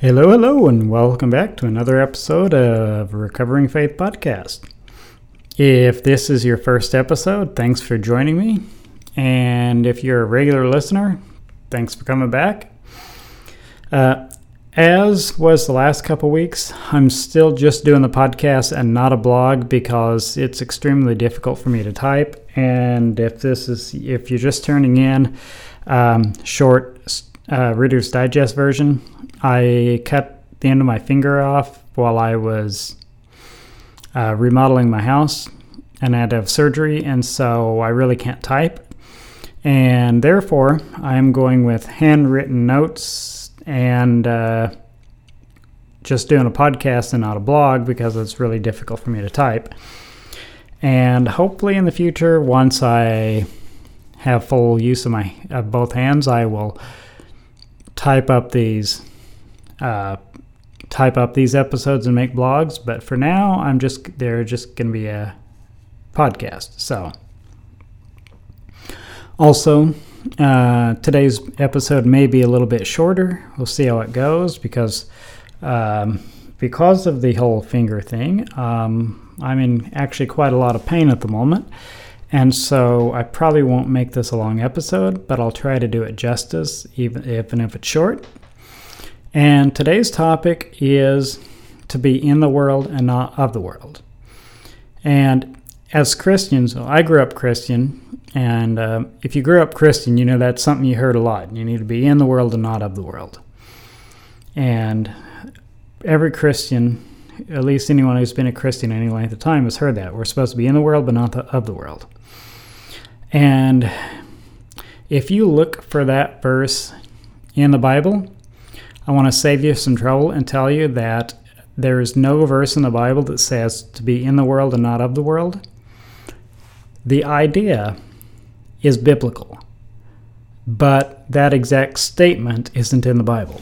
Hello, hello, and welcome back to another episode of Recovering Faith Podcast. If this is your first episode, thanks for joining me. And if you're a regular listener, thanks for coming back. Uh, as was the last couple weeks, I'm still just doing the podcast and not a blog because it's extremely difficult for me to type. And if this is, if you're just turning in, um, short uh, Reader's Digest version, I cut the end of my finger off while I was uh, remodeling my house and I had to have surgery, and so I really can't type. And therefore, I'm going with handwritten notes and uh, just doing a podcast and not a blog because it's really difficult for me to type. And hopefully, in the future, once I have full use of my of both hands, I will type up these uh, type up these episodes and make blogs. But for now, I'm just they're just going to be a podcast. So, also, uh, today's episode may be a little bit shorter. We'll see how it goes because um, because of the whole finger thing, um, I'm in actually quite a lot of pain at the moment. And so I probably won't make this a long episode, but I'll try to do it justice, even if, even if it's short. And today's topic is to be in the world and not of the world. And as Christians, I grew up Christian, and uh, if you grew up Christian, you know that's something you heard a lot. You need to be in the world and not of the world. And every Christian, at least anyone who's been a Christian any length of time, has heard that. We're supposed to be in the world, but not the, of the world. And if you look for that verse in the Bible, I want to save you some trouble and tell you that there is no verse in the Bible that says to be in the world and not of the world. The idea is biblical, but that exact statement isn't in the Bible.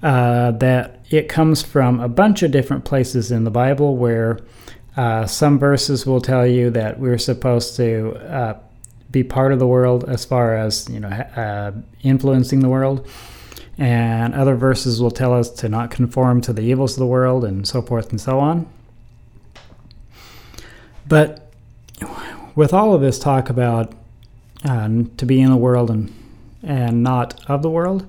Uh, that it comes from a bunch of different places in the Bible where uh, some verses will tell you that we're supposed to uh, be part of the world as far as you know uh, influencing the world and other verses will tell us to not conform to the evils of the world and so forth and so on. But with all of this talk about uh, to be in the world and, and not of the world,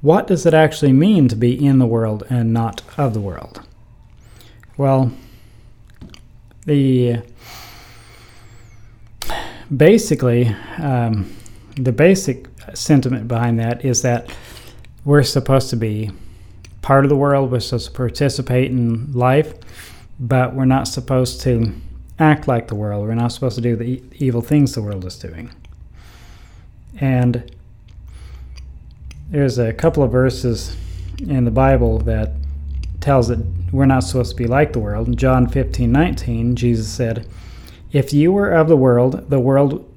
what does it actually mean to be in the world and not of the world? Well, the basically um, the basic sentiment behind that is that we're supposed to be part of the world, we're supposed to participate in life, but we're not supposed to act like the world. We're not supposed to do the evil things the world is doing. And there's a couple of verses in the Bible that tells that we're not supposed to be like the world. In John 15, 19, Jesus said, If you were of the world, the world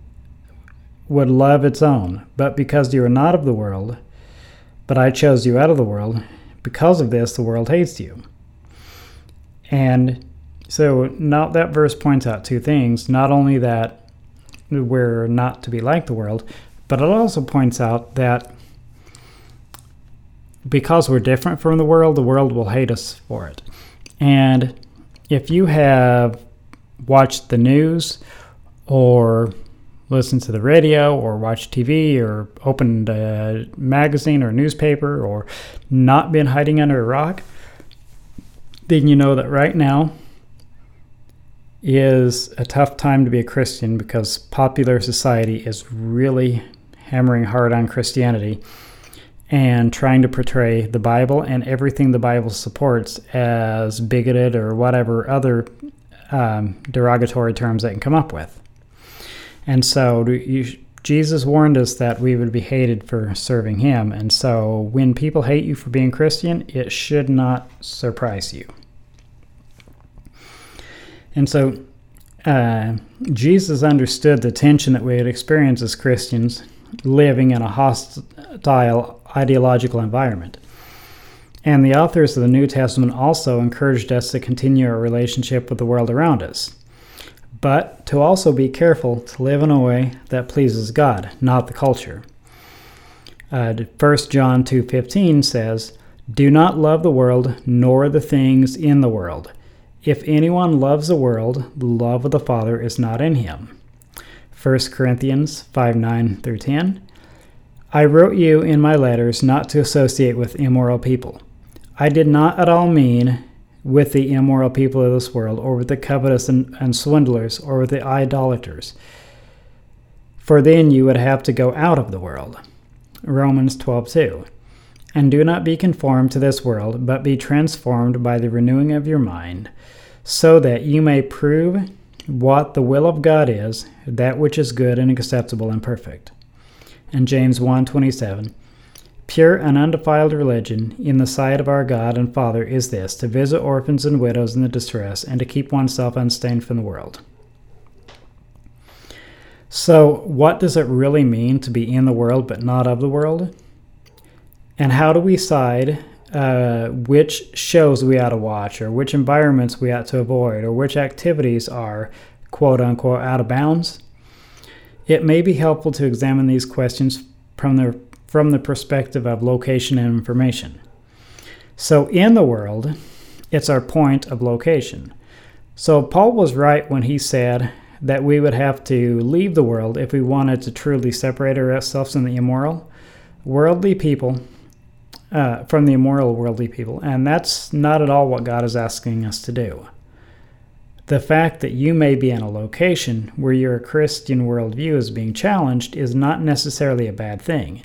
would love its own. But because you are not of the world, but I chose you out of the world, because of this the world hates you. And so now that verse points out two things. Not only that we're not to be like the world, but it also points out that because we're different from the world, the world will hate us for it. And if you have watched the news or listen to the radio or watch TV or opened a magazine or newspaper or not been hiding under a rock, then you know that right now is a tough time to be a Christian because popular society is really hammering hard on Christianity and trying to portray the Bible and everything the Bible supports as bigoted or whatever other um, derogatory terms they can come up with. And so you Jesus warned us that we would be hated for serving him, and so when people hate you for being Christian, it should not surprise you. And so uh, Jesus understood the tension that we had experienced as Christians living in a hostile ideological environment. And the authors of the New Testament also encouraged us to continue our relationship with the world around us, but to also be careful to live in a way that pleases God, not the culture. Uh, 1 John 2:15 says, "Do not love the world nor the things in the world. If anyone loves the world, the love of the Father is not in him." 1 Corinthians 5 9 through 10. I wrote you in my letters not to associate with immoral people. I did not at all mean with the immoral people of this world, or with the covetous and, and swindlers, or with the idolaters. For then you would have to go out of the world. Romans 12 2. And do not be conformed to this world, but be transformed by the renewing of your mind, so that you may prove what the will of God is, that which is good and acceptable and perfect. And James 1:27 Pure and undefiled religion in the sight of our God and Father is this to visit orphans and widows in the distress and to keep oneself unstained from the world. So, what does it really mean to be in the world but not of the world? And how do we decide uh, which shows we ought to watch, or which environments we ought to avoid, or which activities are quote unquote out of bounds? It may be helpful to examine these questions from the from the perspective of location and information. So, in the world, it's our point of location. So, Paul was right when he said that we would have to leave the world if we wanted to truly separate ourselves from the immoral, worldly people, uh, from the immoral worldly people. And that's not at all what God is asking us to do. The fact that you may be in a location where your Christian worldview is being challenged is not necessarily a bad thing.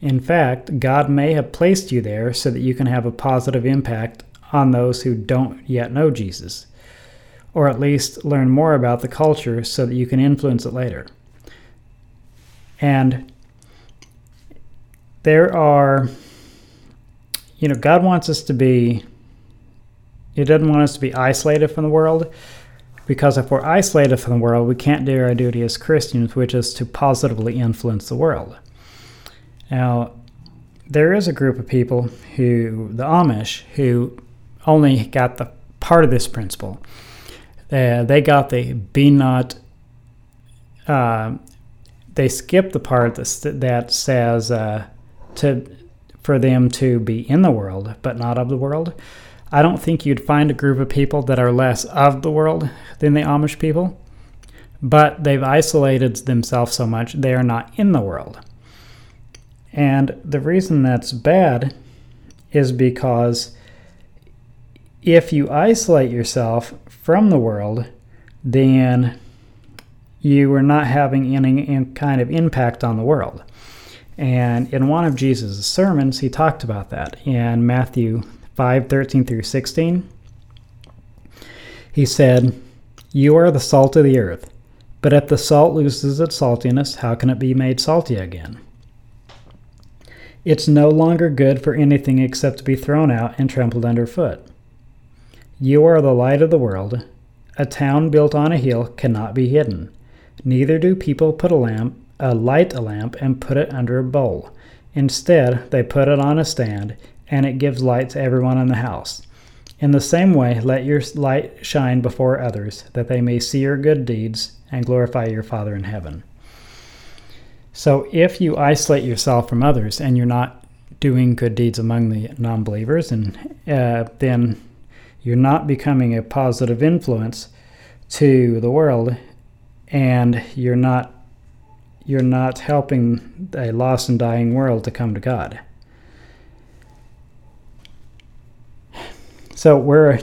In fact, God may have placed you there so that you can have a positive impact on those who don't yet know Jesus, or at least learn more about the culture so that you can influence it later. And there are, you know, God wants us to be, He doesn't want us to be isolated from the world. Because if we're isolated from the world, we can't do our duty as Christians, which is to positively influence the world. Now, there is a group of people who, the Amish, who only got the part of this principle. Uh, they got the be not, uh, they skipped the part that, says uh, to for them to be in the world but not of the world. I don't think you'd find a group of people that are less of the world than the Amish people, but they've isolated themselves so much they are not in the world. And the reason that's bad is because if you isolate yourself from the world, then you are not having any kind of impact on the world. And in one of Jesus' sermons, he talked about that in Matthew 5 13 through 16. He said, You are the salt of the earth, but if the salt loses its saltiness, how can it be made salty again? It's no longer good for anything except to be thrown out and trampled underfoot. You are the light of the world. A town built on a hill cannot be hidden. Neither do people put a lamp, a light a lamp and put it under a bowl. Instead, they put it on a stand, and it gives light to everyone in the house. In the same way, let your light shine before others, that they may see your good deeds and glorify your Father in heaven. So if you isolate yourself from others and you're not doing good deeds among the non believers, and uh, then you're not becoming a positive influence to the world, and you're not you're not helping a lost and dying world to come to God. So we're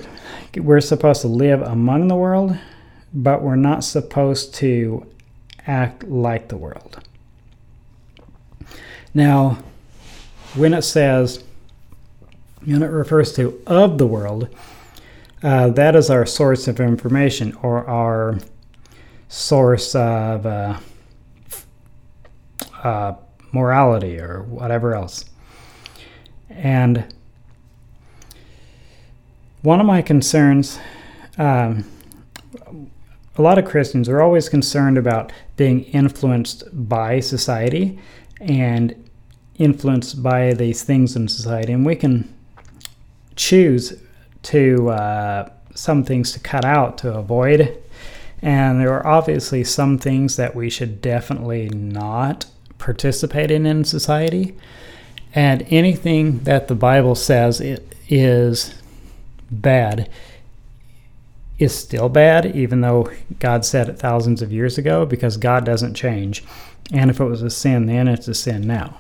we're supposed to live among the world, but we're not supposed to act like the world. Now, when it says, when it refers to of the world, uh, that is our source of information or our source of uh, uh, morality or whatever else. And one of my concerns, um, a lot of Christians are always concerned about being influenced by society and influenced by these things in society. And we can choose to uh, some things to cut out to avoid. And there are obviously some things that we should definitely not participate in in society. And anything that the Bible says it is bad is still bad, even though God said it thousands of years ago, because God doesn't change. And if it was a sin then, it's a sin now.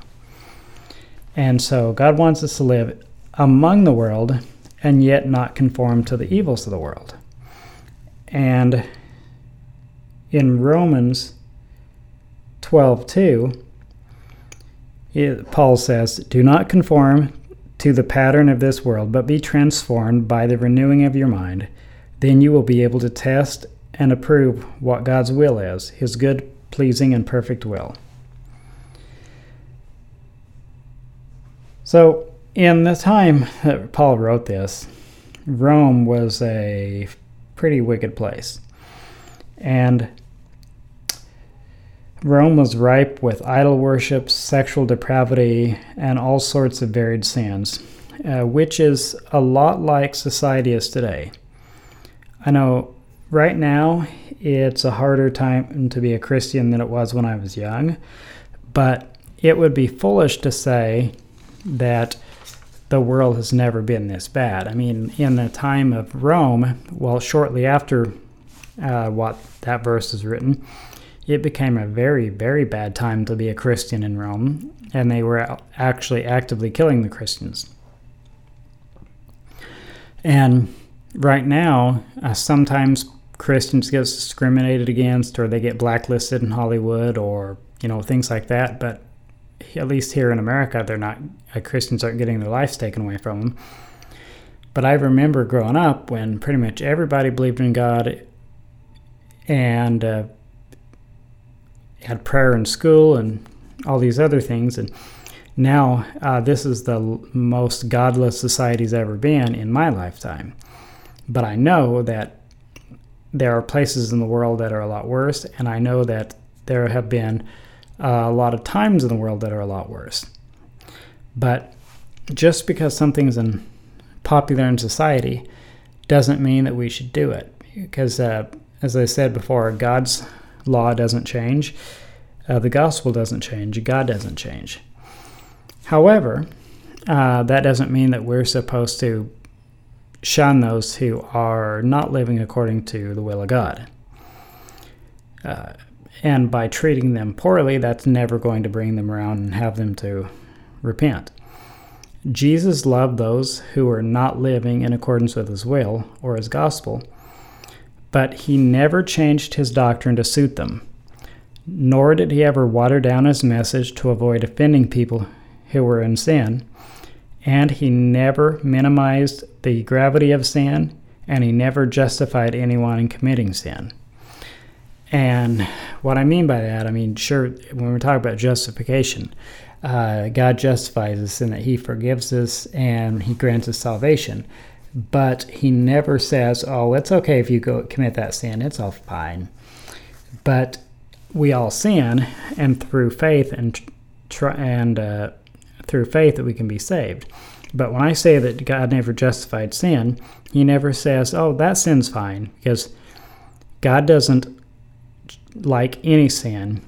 And so God wants us to live among the world and yet not conform to the evils of the world. And in Romans 12:2, Paul says, "Do not conform to the pattern of this world, but be transformed by the renewing of your mind. Then you will be able to test and approve what God's will is, his good, pleasing, and perfect will." So, in the time that Paul wrote this, Rome was a pretty wicked place. And Rome was ripe with idol worship, sexual depravity, and all sorts of varied sins, uh, which is a lot like society is today. I know right now it's a harder time to be a Christian than it was when I was young, but it would be foolish to say that the world has never been this bad. I mean, in the time of Rome, well, shortly after uh, what that verse is written, it became a very, very bad time to be a Christian in Rome, and they were actually actively killing the Christians. And right now, uh, sometimes Christians get discriminated against, or they get blacklisted in Hollywood, or you know things like that. But at least here in America, they're not uh, Christians aren't getting their lives taken away from them. But I remember growing up when pretty much everybody believed in God and uh, had prayer in school and all these other things. And now uh, this is the most godless society's ever been in my lifetime. But I know that there are places in the world that are a lot worse, and I know that there have been uh, a lot of times in the world that are a lot worse. But just because something's in, popular in society doesn't mean that we should do it. Because, uh, as I said before, God's law doesn't change, uh, the gospel doesn't change, God doesn't change. However, uh, that doesn't mean that we're supposed to shun those who are not living according to the will of God. Uh, and by treating them poorly, that's never going to bring them around and have them to repent. Jesus loved those who were not living in accordance with his will or his gospel, but he never changed his doctrine to suit them, nor did he ever water down his message to avoid offending people who were in sin, and he never minimized the gravity of sin, and he never justified anyone in committing sin. And what I mean by that, I mean, sure, when we talk about justification, uh, God justifies us in that He forgives us and He grants us salvation. But He never says, "Oh, it's okay if you go commit that sin; it's all fine." But we all sin, and through faith and tr- and uh, through faith that we can be saved. But when I say that God never justified sin, He never says, "Oh, that sin's fine," because God doesn't like any sin,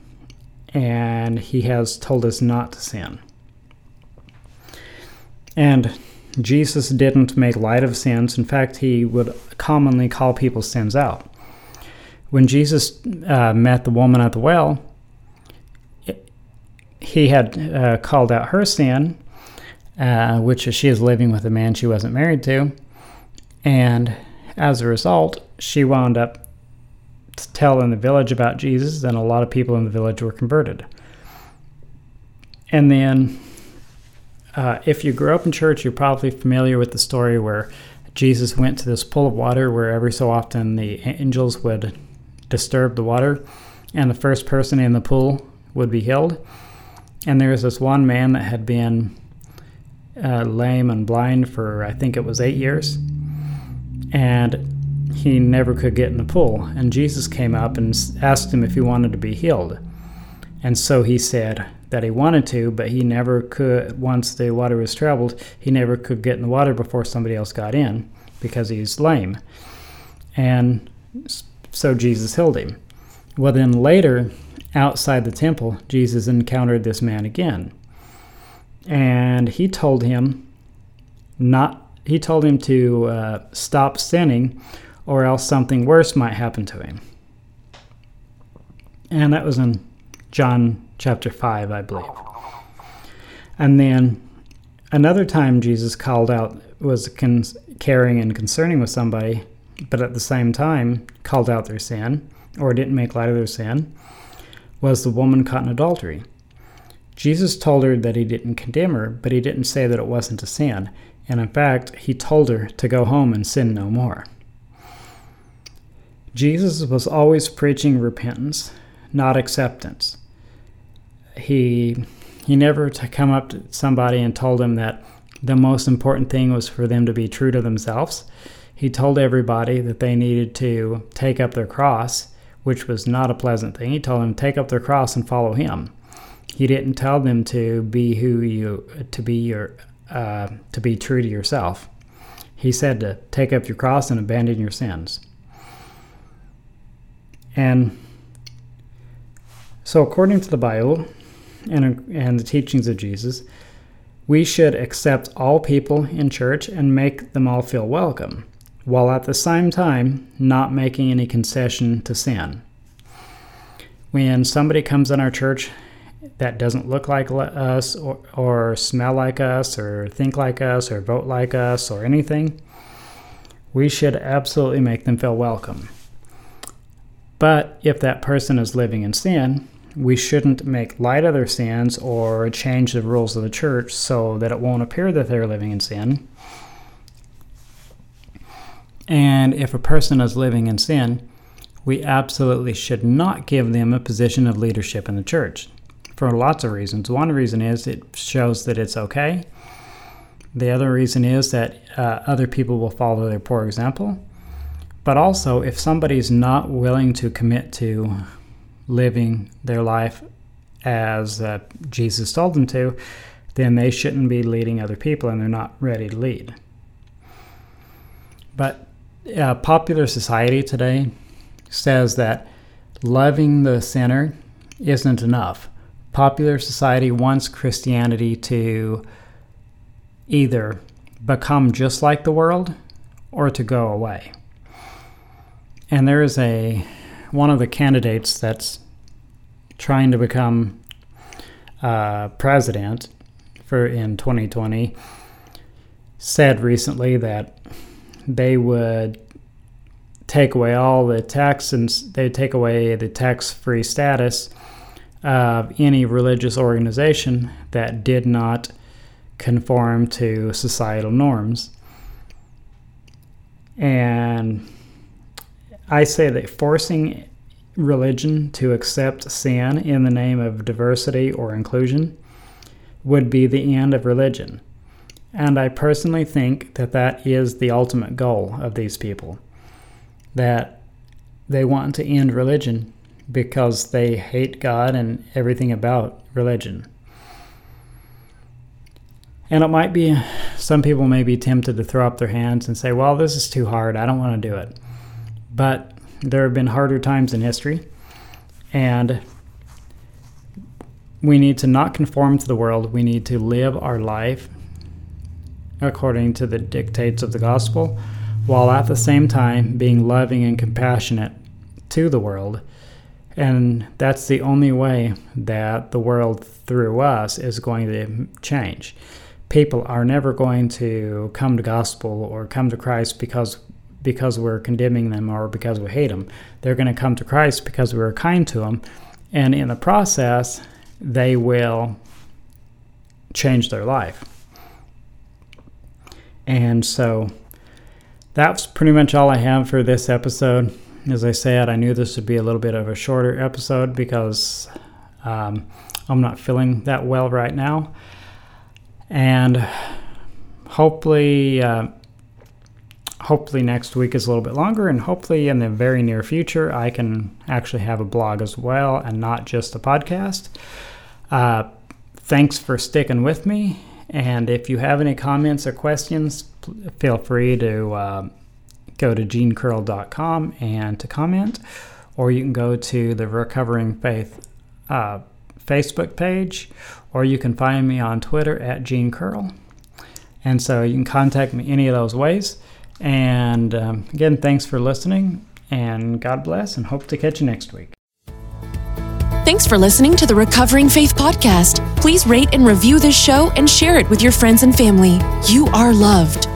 and he has told us not to sin. And Jesus didn't make light of sins. In fact, he would commonly call people's sins out. When Jesus uh, met the woman at the well, he had uh, called out her sin, uh, which is she is living with a man she wasn't married to. And as a result, she wound up telling the village about Jesus, and a lot of people in the village were converted. And then, uh, if you grew up in church, you're probably familiar with the story where Jesus went to this pool of water where every so often the angels would disturb the water, and the first person in the pool would be healed. And there was this one man that had been uh, lame and blind for, I think it was eight years. And he never could get in the pool. And Jesus came up and asked him if he wanted to be healed. And so he said that he wanted to, but he never could, once the water was traveled, he never could get in the water before somebody else got in because he's lame. And so Jesus healed him. Well, then later, outside the temple, Jesus encountered this man again. And he told him not he told him to uh, stop sinning or else something worse might happen to him. And that was in John chapter 5, I believe. And then another time Jesus called out was con- caring and concerning with somebody, but at the same time called out their sin or didn't make light of their sin was the woman caught in adultery. Jesus told her that he didn't condemn her, but he didn't say that it wasn't a sin. And in fact, he told her to go home and sin no more. Jesus was always preaching repentance, not acceptance. He he never to come up to somebody and told them that the most important thing was for them to be true to themselves. He told everybody that they needed to take up their cross, which was not a pleasant thing. He told them take up their cross and follow him. He didn't tell them to be who you to be your uh, to be true to yourself. He said to take up your cross and abandon your sins. And so, according to the Bible and, and the teachings of Jesus, we should accept all people in church and make them all feel welcome, while at the same time not making any concession to sin. When somebody comes in our church that doesn't look like us or, or smell like us or think like us or vote like us or anything, we should absolutely make them feel welcome. But if that person is living in sin, we shouldn't make light of their sins or change the rules of the church so that it won't appear that they're living in sin. And if a person is living in sin, we absolutely should not give them a position of leadership in the church for lots of reasons. One reason is it shows that it's okay. The other reason is that uh, other people will follow their poor example. But also, if somebody's not willing to commit to living their life as uh, Jesus told them to, then they shouldn't be leading other people and they're not ready to lead. But uh, popular society today says that loving the sinner isn't enough popular society wants Christianity to either become just like the world or to go away. And there is a one of the candidates that's trying to become uh, president for in 2020 said recently that they would take away all the tax and they'd take away the tax-free status of any religious organization that did not conform to societal norms. And I say that forcing religion to accept sin in the name of diversity or inclusion would be the end of religion. And I personally think that that is the ultimate goal of these people. That they want to end religion because they hate God and everything about religion. And it might be, some people may be tempted to throw up their hands and say, well, this is too hard. I don't want to do it. But there have been harder times in history. And we need to not conform to the world. We need to live our life according to the dictates of the gospel, while at the same time being loving and compassionate to the world and that's the only way that the world through us is going to change. People are never going to come to gospel or come to Christ because because we're condemning them or because we hate them. They're going to come to Christ because we're kind to them, and in the process, they will change their life. And so that's pretty much all I have for this episode as I said, I knew this would be a little bit of a shorter episode because um, I'm not feeling that well right now. And hopefully, uh, hopefully next week is a little bit longer, and hopefully in the very near future, I can actually have a blog as well and not just a podcast. Uh, thanks for sticking with me. And if you have any comments or questions, feel free to uh, go to genecurl.com and to comment, or you can go to the Recovering Faith uh, Facebook page, or you can find me on Twitter at Gene Curl. And so you can contact me any of those ways. And um, again, thanks for listening, and God bless, and hope to catch you next week. Thanks for listening to the Recovering Faith Podcast. Please rate and review this show and share it with your friends and family. You are loved.